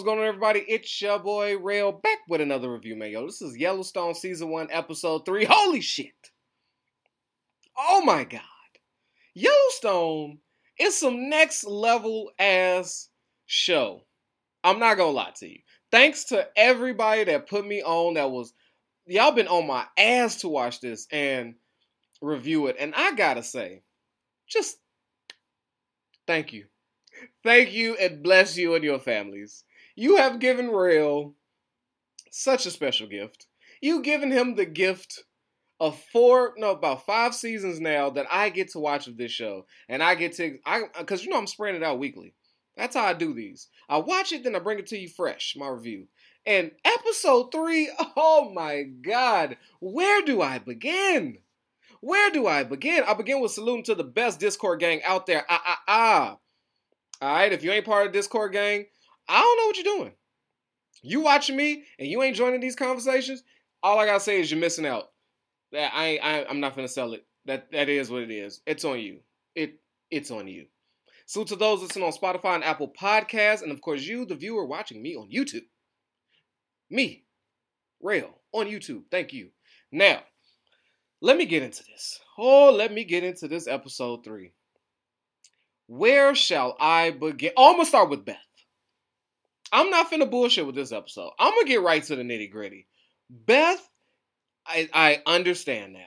what's going on, everybody? It's your boy Rail back with another review, man. Yo, this is Yellowstone Season 1, Episode 3. Holy shit! Oh my god. Yellowstone is some next level ass show. I'm not gonna lie to you. Thanks to everybody that put me on, that was, y'all been on my ass to watch this and review it. And I gotta say, just thank you. Thank you and bless you and your families. You have given Rail such a special gift. You've given him the gift of four, no, about five seasons now that I get to watch of this show, and I get to, I, because you know I'm spreading it out weekly. That's how I do these. I watch it, then I bring it to you fresh, my review. And episode three, oh my God, where do I begin? Where do I begin? I begin with saluting to the best Discord gang out there. Ah, ah, ah. All right, if you ain't part of Discord gang, I don't know what you're doing. You watching me and you ain't joining these conversations, all I gotta say is you're missing out. That I, I I'm not gonna sell it. That that is what it is. It's on you. It it's on you. So to those listening on Spotify and Apple Podcasts, and of course you, the viewer watching me on YouTube. Me, Rail, on YouTube. Thank you. Now, let me get into this. Oh, let me get into this episode three. Where shall I begin? Oh, I'm gonna start with Beth. I'm not finna bullshit with this episode. I'm gonna get right to the nitty gritty. Beth, I, I understand now.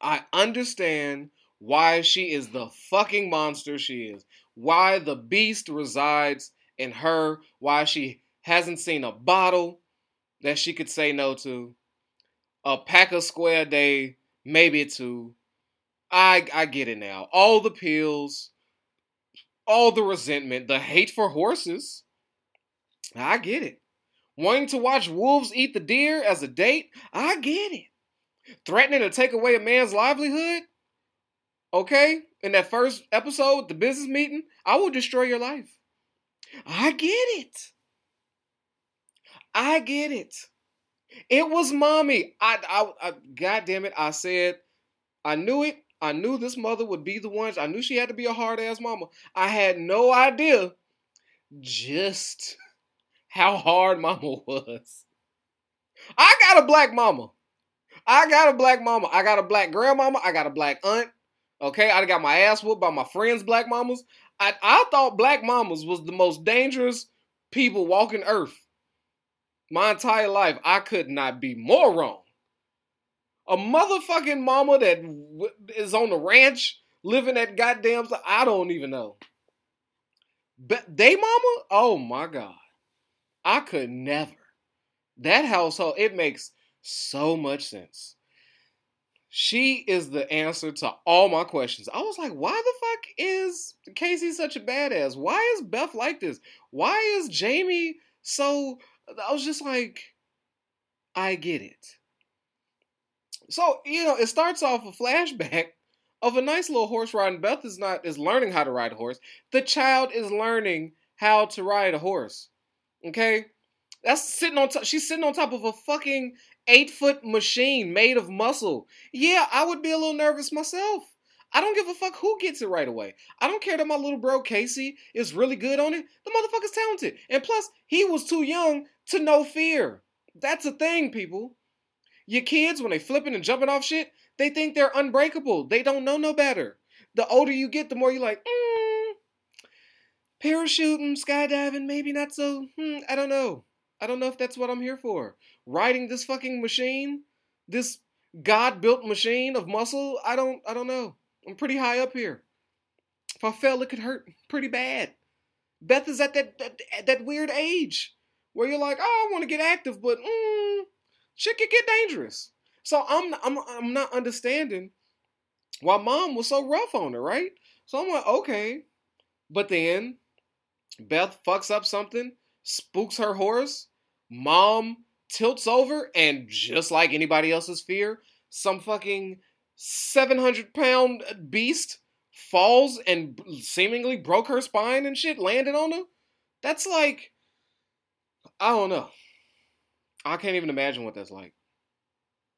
I understand why she is the fucking monster she is. Why the beast resides in her. Why she hasn't seen a bottle that she could say no to. A pack of square day, maybe two. I I get it now. All the pills, all the resentment, the hate for horses. I get it. Wanting to watch wolves eat the deer as a date? I get it. Threatening to take away a man's livelihood? Okay, in that first episode, the business meeting, I will destroy your life. I get it. I get it. It was mommy. I, I, I God damn it. I said, I knew it. I knew this mother would be the one. I knew she had to be a hard ass mama. I had no idea just how hard mama was. I got a black mama. I got a black mama. I got a black grandmama. I got a black aunt. Okay, I got my ass whooped by my friends' black mamas. I, I thought black mamas was the most dangerous people walking earth. My entire life, I could not be more wrong a motherfucking mama that w- is on the ranch living at goddamn I don't even know. But they mama, oh my god, I could never. That household, it makes so much sense. She is the answer to all my questions. I was like, why the fuck is Casey such a badass? Why is Beth like this? Why is Jamie so? I was just like, I get it. So, you know, it starts off a flashback of a nice little horse riding. Beth is not is learning how to ride a horse. The child is learning how to ride a horse. Okay? That's sitting on top she's sitting on top of a fucking eight foot machine made of muscle. Yeah, I would be a little nervous myself. I don't give a fuck who gets it right away. I don't care that my little bro Casey is really good on it. The motherfucker's talented. And plus, he was too young to know fear. That's a thing, people. Your kids, when they flipping and jumping off shit, they think they're unbreakable. They don't know no better. The older you get, the more you're like, mm, parachuting, skydiving, maybe not so. Hmm, I don't know. I don't know if that's what I'm here for. Riding this fucking machine, this God-built machine of muscle. I don't. I don't know. I'm pretty high up here. If I fell, it could hurt pretty bad. Beth is at that that, that weird age where you're like, oh, I want to get active, but mm, shit could get dangerous. So I'm I'm I'm not understanding why mom was so rough on her, right? So I'm like, okay. But then Beth fucks up something, spooks her horse, mom tilts over, and just like anybody else's fear, some fucking 700 pound beast falls and seemingly broke her spine and shit, landed on her. That's like, I don't know. I can't even imagine what that's like.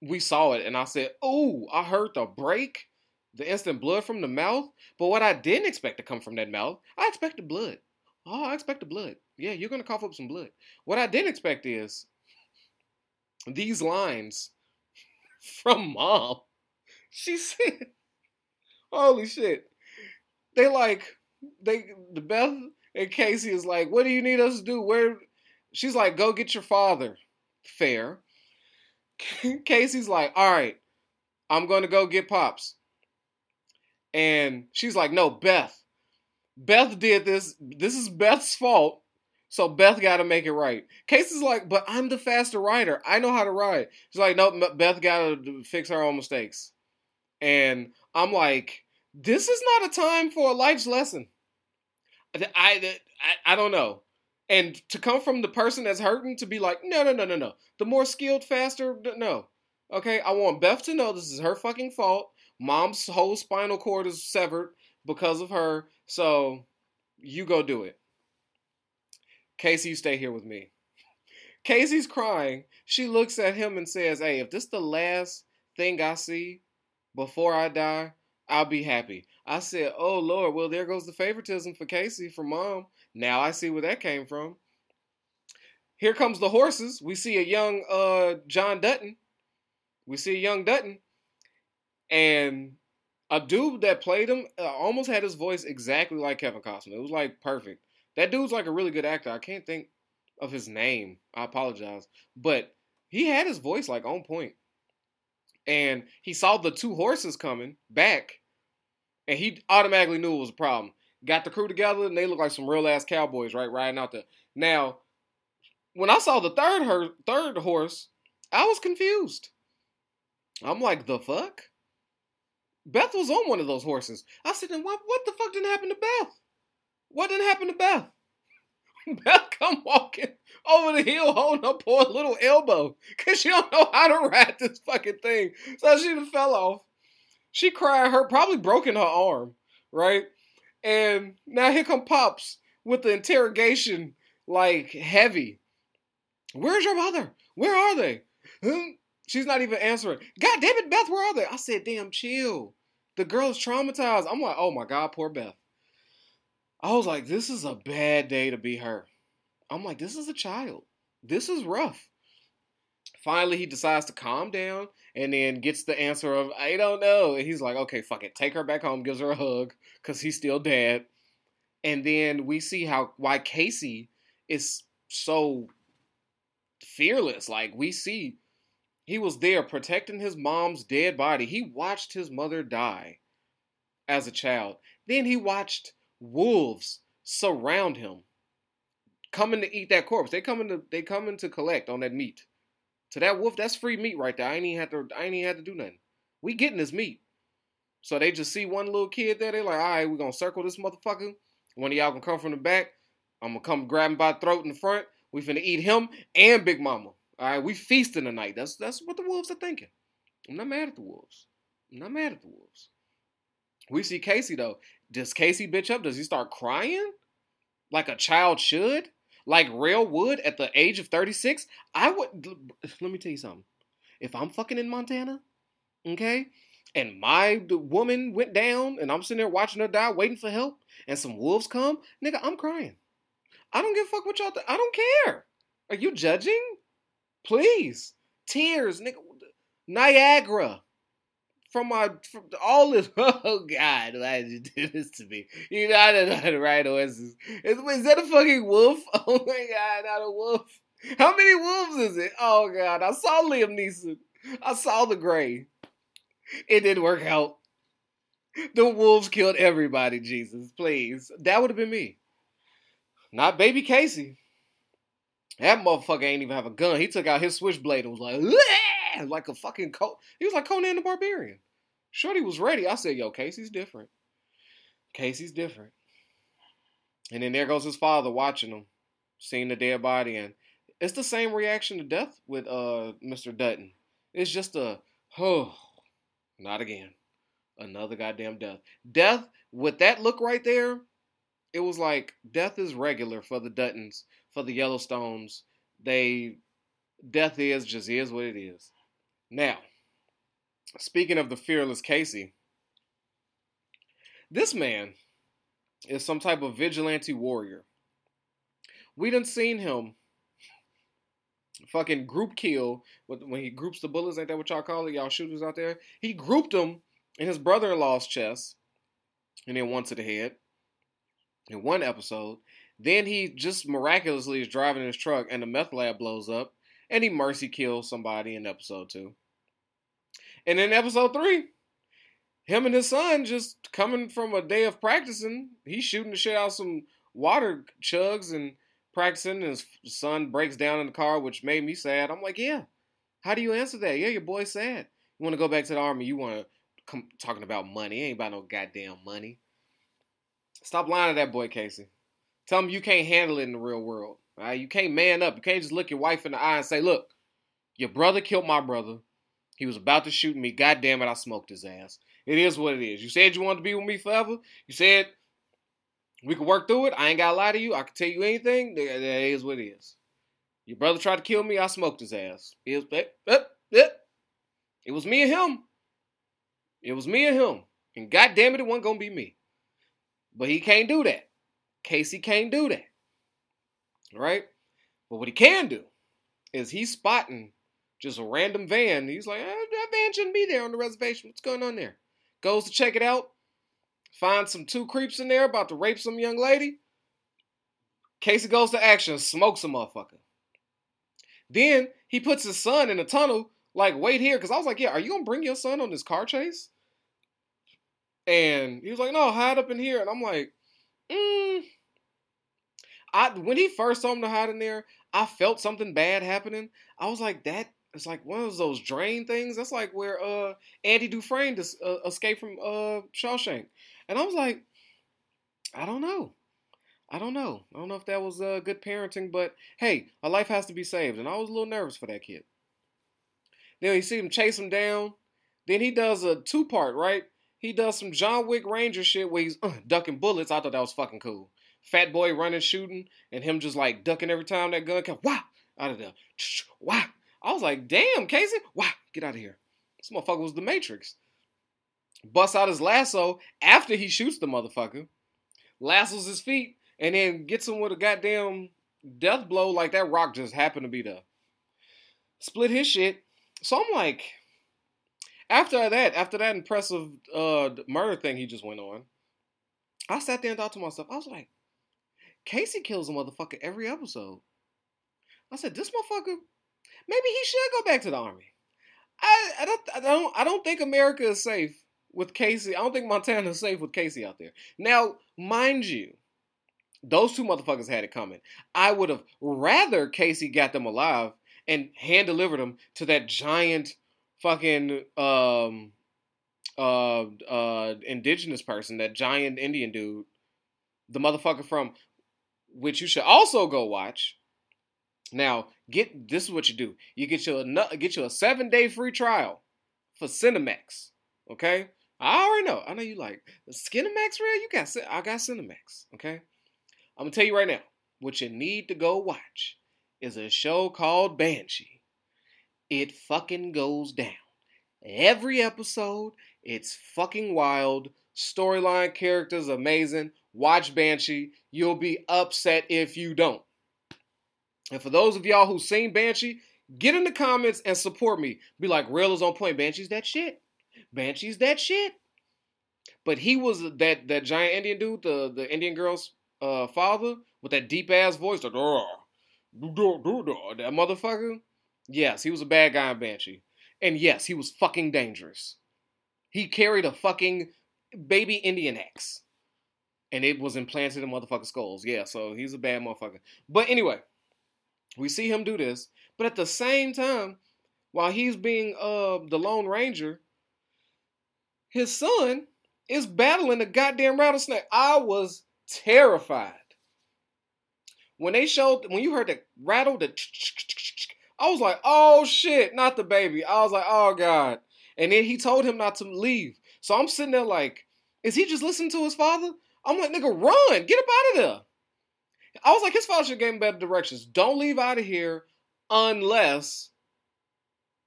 We saw it and I said, Oh, I heard the break, the instant blood from the mouth. But what I didn't expect to come from that mouth, I expected blood. Oh, I expect the blood. Yeah, you're gonna cough up some blood. What I didn't expect is these lines from mom. She said, "Holy shit!" They like they the Beth and Casey is like, "What do you need us to do?" Where she's like, "Go get your father." Fair. Casey's like, "All right, I'm going to go get pops," and she's like, "No, Beth. Beth did this. This is Beth's fault." So Beth got to make it right. Casey's like, but I'm the faster rider. I know how to ride. She's like, nope, Beth got to fix her own mistakes. And I'm like, this is not a time for a life's lesson. I, I, I don't know. And to come from the person that's hurting to be like, no, no, no, no, no. The more skilled, faster, no. Okay, I want Beth to know this is her fucking fault. Mom's whole spinal cord is severed because of her. So you go do it. Casey, you stay here with me. Casey's crying. She looks at him and says, Hey, if this is the last thing I see before I die, I'll be happy. I said, Oh Lord, well, there goes the favoritism for Casey from mom. Now I see where that came from. Here comes the horses. We see a young uh, John Dutton. We see a young Dutton. And a dude that played him uh, almost had his voice exactly like Kevin Costner. It was like perfect. That dude's like a really good actor. I can't think of his name. I apologize. But he had his voice like on point. And he saw the two horses coming back, and he automatically knew it was a problem. Got the crew together, and they look like some real ass cowboys, right, riding out there. Now, when I saw the third her- third horse, I was confused. I'm like, the fuck? Beth was on one of those horses. I said, then what, what the fuck didn't happen to Beth? What didn't happen to Beth? Beth come walking over the hill holding her poor little elbow because she don't know how to ride this fucking thing. So she fell off. She cried, her probably broken her arm, right? And now here come Pops with the interrogation like heavy. Where's your mother? Where are they? She's not even answering. God damn it, Beth, where are they? I said, damn, chill. The girl's traumatized. I'm like, oh my God, poor Beth. I was like, this is a bad day to be her. I'm like, this is a child. This is rough. Finally, he decides to calm down and then gets the answer of, I don't know. And he's like, okay, fuck it. Take her back home, gives her a hug because he's still dead. And then we see how why Casey is so fearless. Like we see he was there protecting his mom's dead body. He watched his mother die as a child. Then he watched wolves surround him, coming to eat that corpse. They coming to they coming to collect on that meat. To that wolf, that's free meat right there. I ain't even had to I ain't even had to do nothing. We getting this meat. So they just see one little kid there. They like, all right, we're gonna circle this motherfucker. One of y'all gonna come from the back. I'm gonna come grab him by the throat in the front. We finna eat him and Big Mama. All right, we feasting tonight. That's that's what the wolves are thinking. I'm not mad at the wolves. I'm not mad at the wolves. We see Casey though. Does Casey bitch up? Does he start crying? Like a child should? Like Rail would at the age of 36? I would let me tell you something. If I'm fucking in Montana, okay, and my woman went down and I'm sitting there watching her die, waiting for help, and some wolves come, nigga, I'm crying. I don't give a fuck what y'all th- I don't care. Are you judging? Please. Tears, nigga. Niagara from my from all this. Oh God, why did you do this to me? You know I don't know how to ride horses. Is, is that a fucking wolf? Oh my God, not a wolf. How many wolves is it? Oh God, I saw Liam Neeson. I saw the gray. It didn't work out. The wolves killed everybody. Jesus, please. That would have been me. Not baby Casey. That motherfucker ain't even have a gun. He took out his switchblade and was like, like a fucking co- he was like Conan the Barbarian. Shorty was ready. I said, "Yo, Casey's different. Casey's different." And then there goes his father watching him, seeing the dead body, and it's the same reaction to death with uh Mr. Dutton. It's just a oh, not again, another goddamn death. Death with that look right there, it was like death is regular for the Duttons, for the Yellowstones. They death is just is what it is. Now, speaking of the fearless Casey, this man is some type of vigilante warrior. We done seen him fucking group kill when he groups the bullets. Ain't that what y'all call it? Y'all shooters out there. He grouped them in his brother-in-law's chest, and then one to the head in one episode. Then he just miraculously is driving his truck, and the meth lab blows up, and he mercy kills somebody in episode two. And in episode three, him and his son just coming from a day of practicing, he's shooting the shit out some water chugs and practicing, and his son breaks down in the car, which made me sad. I'm like, yeah. How do you answer that? Yeah, your boy's sad. You want to go back to the army? You want to come talking about money? ain't about no goddamn money. Stop lying to that boy, Casey. Tell him you can't handle it in the real world. Right? You can't man up. You can't just look your wife in the eye and say, "Look, your brother killed my brother. He was about to shoot me. God damn it, I smoked his ass. It is what it is. You said you wanted to be with me forever. You said we could work through it. I ain't gotta lie to you. I can tell you anything. That is what it is. Your brother tried to kill me. I smoked his ass. It was, it, it, it was me and him. It was me and him. And God damn it, it wasn't gonna be me. But he can't do that. Casey can't do that. Right? But what he can do is he's spotting just a random van. He's like, eh, that van shouldn't be there on the reservation. What's going on there? Goes to check it out. Finds some two creeps in there about to rape some young lady. Casey goes to action, smokes a motherfucker. Then he puts his son in a tunnel, like, wait here. Because I was like, yeah, are you going to bring your son on this car chase? And he was like, no, hide up in here. And I'm like, mm. I when he first told him to hide in there, I felt something bad happening. I was like, that it's like one of those drain things. That's like where uh Andy Dufresne just, uh, escaped from uh Shawshank, and I was like, I don't know, I don't know, I don't know if that was uh, good parenting, but hey, a life has to be saved, and I was a little nervous for that kid. Then you see him chase him down. Then he does a two part, right? He does some John Wick Ranger shit where he's uh, ducking bullets. I thought that was fucking cool. Fat boy running, shooting, and him just like ducking every time that gun comes. Wow, out of there. Wow, I was like, damn, Casey, wow, get out of here. This motherfucker was the Matrix. Busts out his lasso after he shoots the motherfucker, lassos his feet, and then gets him with a goddamn death blow like that rock just happened to be there. Split his shit. So I'm like, after that, after that impressive uh, murder thing he just went on, I sat there and thought to myself, I was like, Casey kills a motherfucker every episode. I said, this motherfucker maybe he should go back to the army. I, I don't I don't I don't think America is safe with Casey. I don't think Montana is safe with Casey out there. Now, mind you, those two motherfuckers had it coming. I would have rather Casey got them alive and hand delivered them to that giant fucking um uh uh indigenous person, that giant Indian dude, the motherfucker from which you should also go watch. Now, get this is what you do. You get you a get you a seven day free trial for Cinemax. Okay, I already know. I know you like Cinemax, real. You got I got Cinemax. Okay, I'm gonna tell you right now. What you need to go watch is a show called Banshee. It fucking goes down. Every episode, it's fucking wild. Storyline, characters, amazing. Watch Banshee. You'll be upset if you don't. And for those of y'all who've seen Banshee, get in the comments and support me. Be like, Real is on point. Banshee's that shit. Banshee's that shit. But he was that that giant Indian dude, the, the Indian girl's uh, father, with that deep ass voice, like, that motherfucker. Yes, he was a bad guy in Banshee. And yes, he was fucking dangerous. He carried a fucking baby Indian axe. And it was implanted in motherfucker skulls. Yeah, so he's a bad motherfucker. But anyway, we see him do this, but at the same time, while he's being uh the Lone Ranger, his son is battling a goddamn rattlesnake. I was terrified. When they showed when you heard the rattle, the I was like, oh shit, not the baby. I was like, oh God. And then he told him not to leave. So I'm sitting there like, is he just listening to his father? I'm like, nigga, run, get up out of there. I was like, his father should give him better directions. Don't leave out of here unless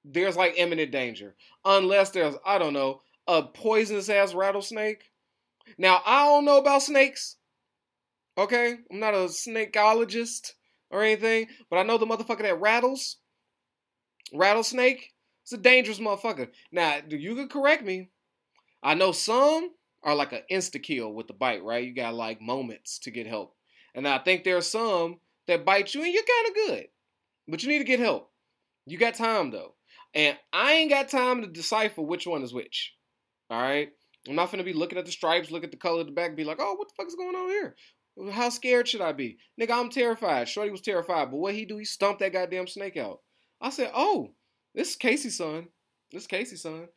there's like imminent danger. Unless there's, I don't know, a poisonous ass rattlesnake. Now, I don't know about snakes. Okay? I'm not a snakeologist. or anything, but I know the motherfucker that rattles, rattlesnake, it's a dangerous motherfucker. Now, you can correct me. I know some are like an insta kill with the bite, right? You got like moments to get help. And I think there are some that bite you and you're kind of good, but you need to get help. You got time though. And I ain't got time to decipher which one is which. All right? I'm not gonna be looking at the stripes, look at the color of the back, be like, oh, what the fuck is going on here? How scared should I be? Nigga, I'm terrified. Shorty was terrified, but what he do? He stumped that goddamn snake out. I said, oh, this is Casey's son. This is Casey's son.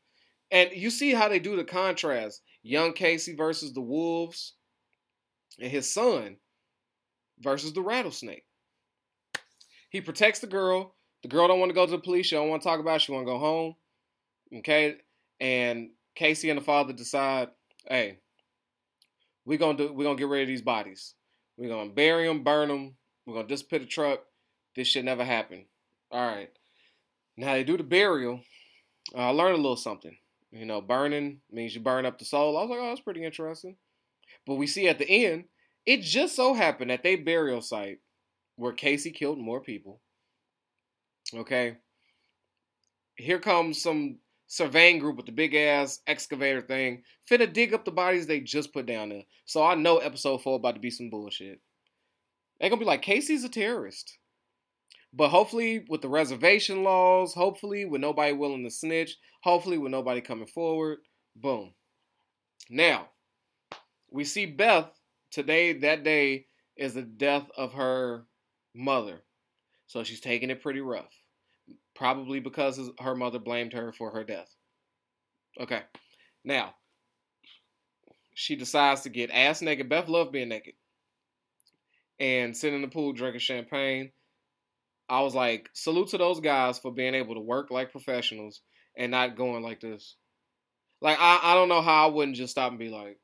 And you see how they do the contrast. Young Casey versus the wolves, and his son versus the rattlesnake. He protects the girl. The girl don't want to go to the police. She don't want to talk about it. She want to go home. Okay? And Casey and the father decide, hey, we're gonna do we're gonna get rid of these bodies. We're gonna bury them, burn them. We're gonna disappear the truck. This shit never happened. All right. Now they do the burial. Uh, I learned a little something. You know, burning means you burn up the soul. I was like, oh, that's pretty interesting. But we see at the end, it just so happened at their burial site where Casey killed more people. Okay. Here comes some surveying group with the big ass excavator thing, finna dig up the bodies they just put down there. So I know episode four about to be some bullshit. They're gonna be like, Casey's a terrorist. But hopefully, with the reservation laws, hopefully, with nobody willing to snitch, hopefully, with nobody coming forward, boom. Now, we see Beth today, that day is the death of her mother. So she's taking it pretty rough probably because her mother blamed her for her death. Okay, now she decides to get ass naked. Beth loved being naked and sit in the pool drinking champagne. I was like, salute to those guys for being able to work like professionals and not going like this. Like I, I don't know how I wouldn't just stop and be like,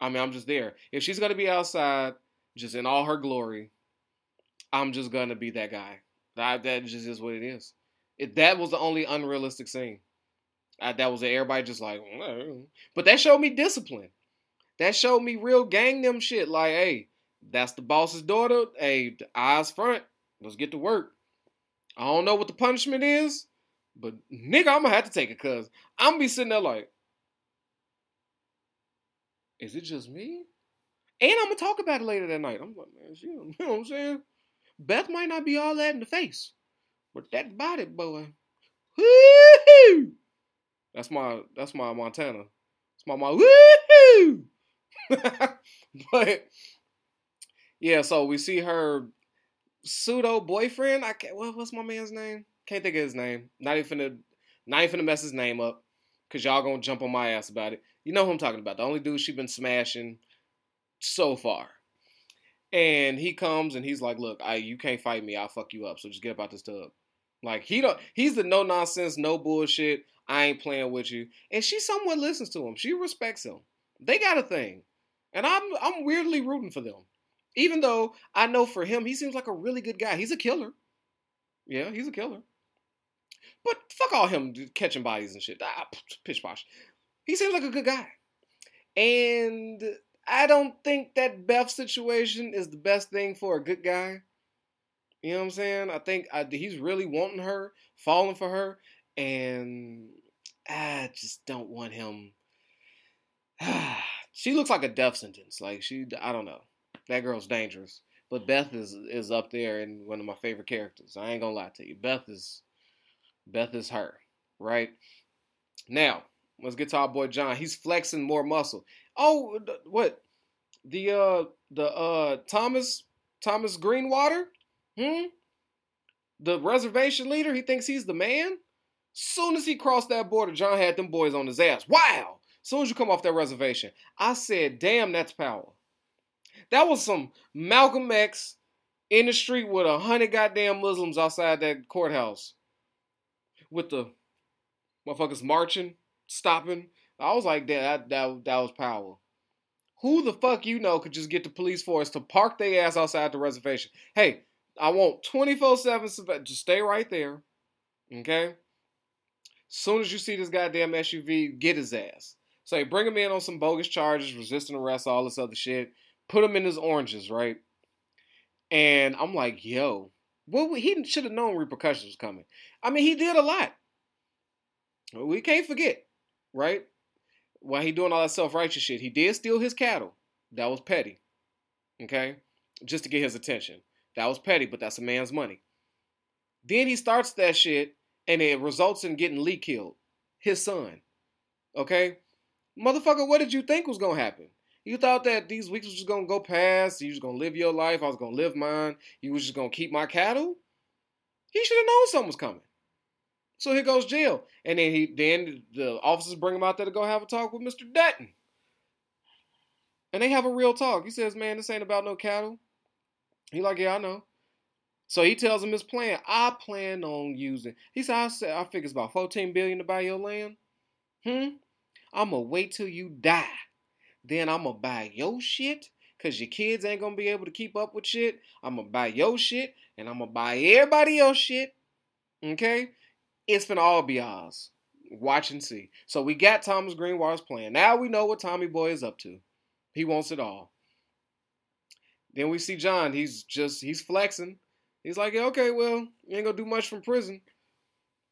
I mean, I'm just there. If she's gonna be outside, just in all her glory, I'm just gonna be that guy. That that just is what it is. If that was the only unrealistic scene. I, that was it. everybody just like, but that showed me discipline. That showed me real gang them shit. Like, hey, that's the boss's daughter. Hey, eyes front. Let's get to work. I don't know what the punishment is, but nigga, I'm gonna have to take it cause I'm gonna be sitting there like, is it just me? And I'm gonna talk about it later that night. I'm like, man, you know what I'm saying? Beth might not be all that in the face, but that body, boy, woo That's my that's my Montana. It's my my woo but yeah, so we see her pseudo boyfriend. I can't. What, what's my man's name? Can't think of his name. Not even finna, not even finna mess his name up, cause y'all gonna jump on my ass about it. You know who I'm talking about? The only dude she been smashing so far. And he comes and he's like, "Look, I you can't fight me. I'll fuck you up. So just get up out this tub." Like he don't. He's the no nonsense, no bullshit. I ain't playing with you. And she somewhat listens to him. She respects him. They got a thing, and I'm I'm weirdly rooting for them. Even though I know for him, he seems like a really good guy. He's a killer. Yeah, he's a killer. But fuck all him catching bodies and shit. Ah, pitch posh. He seems like a good guy. And I don't think that Beth situation is the best thing for a good guy. You know what I'm saying? I think I, he's really wanting her, falling for her, and I just don't want him. she looks like a death sentence. Like she, I don't know. That girl's dangerous. But Beth is is up there and one of my favorite characters. I ain't gonna lie to you. Beth is Beth is her, right? Now, let's get to our boy John. He's flexing more muscle. Oh, what? The uh the uh Thomas Thomas Greenwater? Hmm? The reservation leader, he thinks he's the man? Soon as he crossed that border, John had them boys on his ass. Wow! Soon as you come off that reservation, I said, damn, that's power. That was some Malcolm X in the street with a hundred goddamn Muslims outside that courthouse. With the motherfuckers marching, stopping, I was like, that, that, that was power. Who the fuck you know could just get the police force to park their ass outside the reservation? Hey, I want 24 7 just stay right there. Okay? Soon as you see this goddamn SUV, get his ass. Say, bring him in on some bogus charges, resisting arrest, all this other shit. Put him in his oranges, right? And I'm like, yo, well, he should have known repercussions coming. I mean, he did a lot. We can't forget, right? While he doing all that self righteous shit, he did steal his cattle. That was petty. Okay? Just to get his attention. That was petty, but that's a man's money. Then he starts that shit and it results in getting Lee killed. His son. Okay? Motherfucker, what did you think was gonna happen? You thought that these weeks was just gonna go past, you was gonna live your life, I was gonna live mine, you was just gonna keep my cattle? He should have known something was coming. So here goes jail. And then he then the officers bring him out there to go have a talk with Mr. Dutton. And they have a real talk. He says, Man, this ain't about no cattle. He like, Yeah, I know. So he tells him his plan. I plan on using. He said, I said I figure it's about 14 billion to buy your land. Hmm? I'ma wait till you die. Then I'ma buy your shit. Cause your kids ain't gonna be able to keep up with shit. I'ma buy your shit and I'ma buy everybody else shit. Okay? It's going to all be ours. Watch and see. So we got Thomas Greenwater's plan. Now we know what Tommy Boy is up to. He wants it all. Then we see John. He's just he's flexing. He's like, yeah, okay, well, you ain't gonna do much from prison.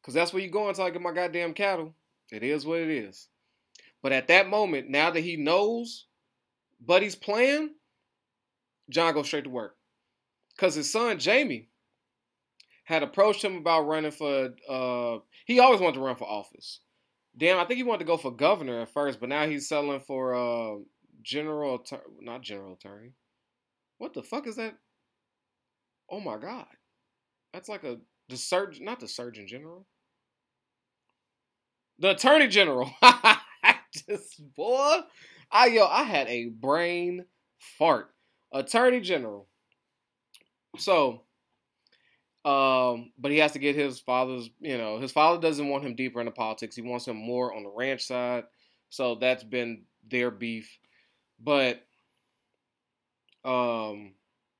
Cause that's where you're going until I get my goddamn cattle. It is what it is. But at that moment, now that he knows Buddy's plan, John goes straight to work. Cause his son Jamie had approached him about running for uh he always wanted to run for office. Damn, I think he wanted to go for governor at first, but now he's selling for uh general not general attorney. What the fuck is that? Oh my god. That's like a the surgeon not the surgeon general. The attorney general. Just boy. I yo, I had a brain fart. Attorney general. So um, but he has to get his father's, you know, his father doesn't want him deeper into politics. He wants him more on the ranch side. So that's been their beef. But um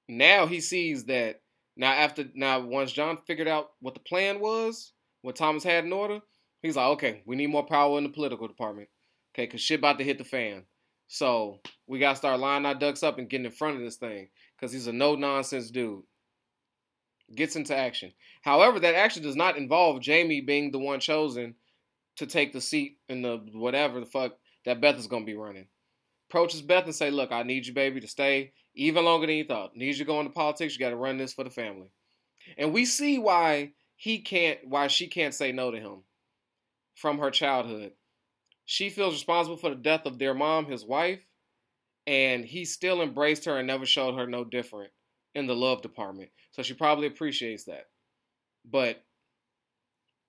now he sees that now after now once John figured out what the plan was, what Thomas had in order, he's like, okay, we need more power in the political department. Okay, cause shit about to hit the fan. So we gotta start lining our ducks up and getting in front of this thing. Cause he's a no nonsense dude gets into action. However, that action does not involve Jamie being the one chosen to take the seat in the whatever the fuck that Beth is gonna be running. Approaches Beth and say, "Look, I need you, baby, to stay even longer than you thought. Need you to go into politics. You got to run this for the family." And we see why he can't, why she can't say no to him from her childhood. She feels responsible for the death of their mom, his wife, and he still embraced her and never showed her no different in the love department. So she probably appreciates that. But,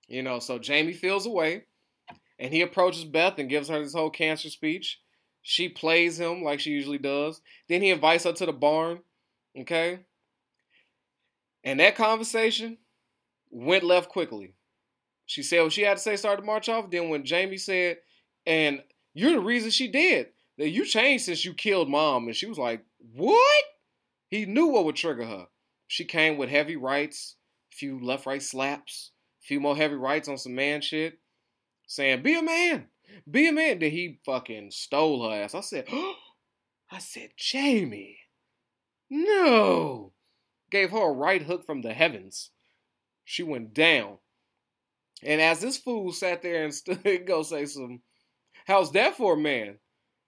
you know, so Jamie feels away and he approaches Beth and gives her this whole cancer speech. She plays him like she usually does. Then he invites her to the barn. Okay? And that conversation went left quickly. She said what she had to say, started to march off. Then when Jamie said, and you're the reason she did, that you changed since you killed mom. And she was like, what? He knew what would trigger her. She came with heavy rights, a few left right slaps, a few more heavy rights on some man shit, saying, Be a man, be a man. Then he fucking stole her ass. I said, oh, I said, Jamie, no. Gave her a right hook from the heavens. She went down. And as this fool sat there and stood, go say some, how's that for a man?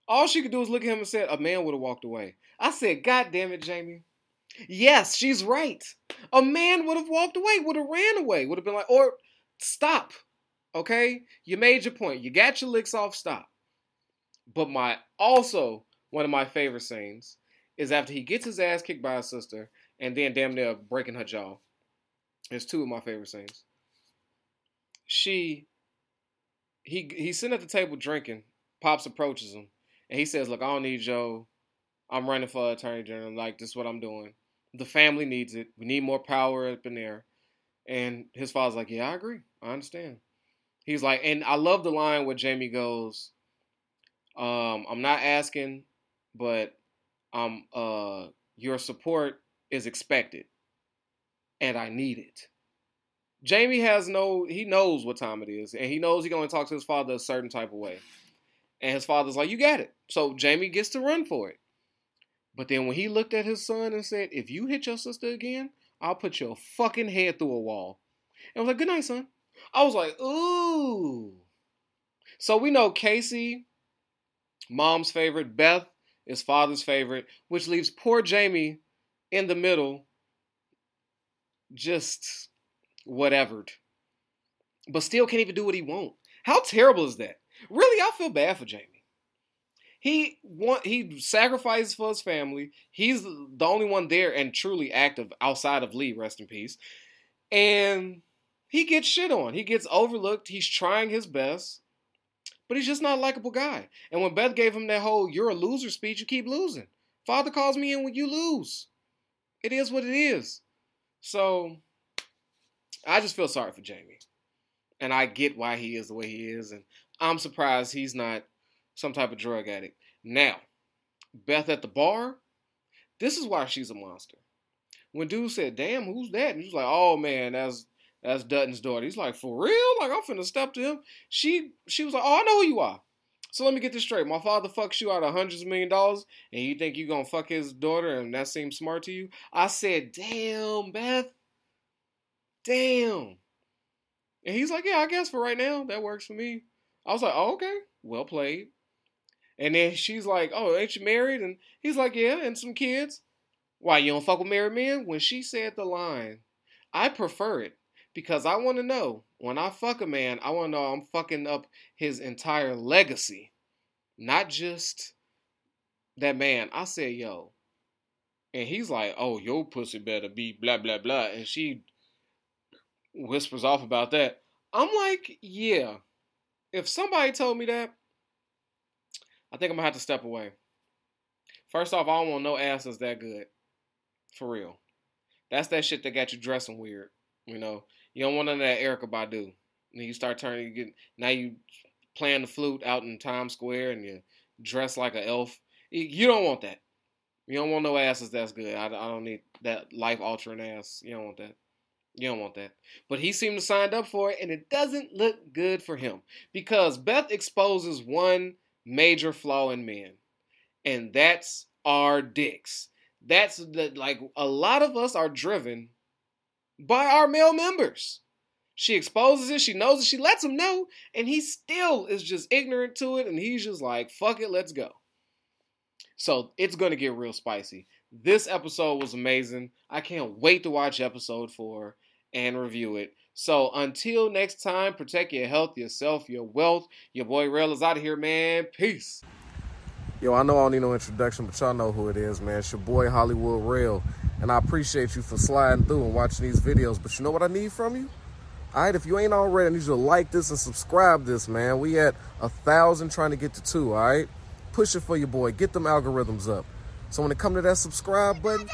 All she could do was look at him and said, a man would have walked away. I said, God damn it, Jamie. Yes, she's right. A man would have walked away, would have ran away, would have been like, or stop. Okay? You made your point. You got your licks off, stop. But my also one of my favorite scenes is after he gets his ass kicked by his sister and then damn near breaking her jaw. There's two of my favorite scenes. She he he's sitting at the table drinking. Pops approaches him and he says, Look, I don't need Joe I'm running for attorney general. Like, this is what I'm doing. The family needs it. We need more power up in there. And his father's like, yeah, I agree. I understand. He's like, and I love the line where Jamie goes, um, I'm not asking, but um, uh, your support is expected, and I need it. Jamie has no, he knows what time it is, and he knows he's going to talk to his father a certain type of way. And his father's like, You got it. So Jamie gets to run for it. But then when he looked at his son and said, If you hit your sister again, I'll put your fucking head through a wall. And I was like, Good night, son. I was like, Ooh. So we know Casey, mom's favorite, Beth is father's favorite, which leaves poor Jamie in the middle, just whatevered. But still can't even do what he wants. How terrible is that? Really, I feel bad for Jamie. He want he sacrifices for his family. He's the only one there and truly active outside of Lee, rest in peace. And he gets shit on. He gets overlooked. He's trying his best, but he's just not a likable guy. And when Beth gave him that whole "you're a loser" speech, you keep losing. Father calls me in when you lose. It is what it is. So I just feel sorry for Jamie. And I get why he is the way he is. And I'm surprised he's not some type of drug addict. Now, Beth at the bar, this is why she's a monster. When dude said, "Damn, who's that?" and he was like, "Oh man, that's that's Dutton's daughter." He's like, "For real? Like I'm finna step to him." She she was like, "Oh, I know who you are." So let me get this straight. My father fucks you out of hundreds of million dollars, and you think you gonna fuck his daughter, and that seems smart to you? I said, "Damn, Beth, damn." And he's like, "Yeah, I guess for right now that works for me." I was like, oh, "Okay, well played." And then she's like, "Oh, ain't you married?" And he's like, "Yeah, and some kids." Why you don't fuck with married men? When she said the line, I prefer it because I want to know when I fuck a man, I want to know I'm fucking up his entire legacy, not just that man. I said, "Yo," and he's like, "Oh, your pussy better be blah blah blah," and she whispers off about that. I'm like, "Yeah." If somebody told me that, I think I'm gonna have to step away. First off, I don't want no ass that's that good. For real. That's that shit that got you dressing weird. You know, you don't want none of that Erykah Badu. And you start turning, you get now you playing the flute out in Times Square and you dress like an elf. You don't want that. You don't want no asses that's good. I, I don't need that life altering ass. You don't want that. You don't want that. But he seemed to signed up for it, and it doesn't look good for him because Beth exposes one major flaw in men, and that's our dicks. That's the like a lot of us are driven by our male members. She exposes it, she knows it, she lets him know, and he still is just ignorant to it, and he's just like, fuck it, let's go. So it's gonna get real spicy. This episode was amazing. I can't wait to watch episode four and review it. So until next time, protect your health, yourself, your wealth. Your boy Rail is out of here, man. Peace. Yo, I know I don't need no introduction, but y'all know who it is, man. It's your boy Hollywood Rail. And I appreciate you for sliding through and watching these videos. But you know what I need from you? All right, if you ain't already, I need you to like this and subscribe this, man. We at a thousand trying to get to two, all right? Push it for your boy. Get them algorithms up. So when it come to that subscribe button,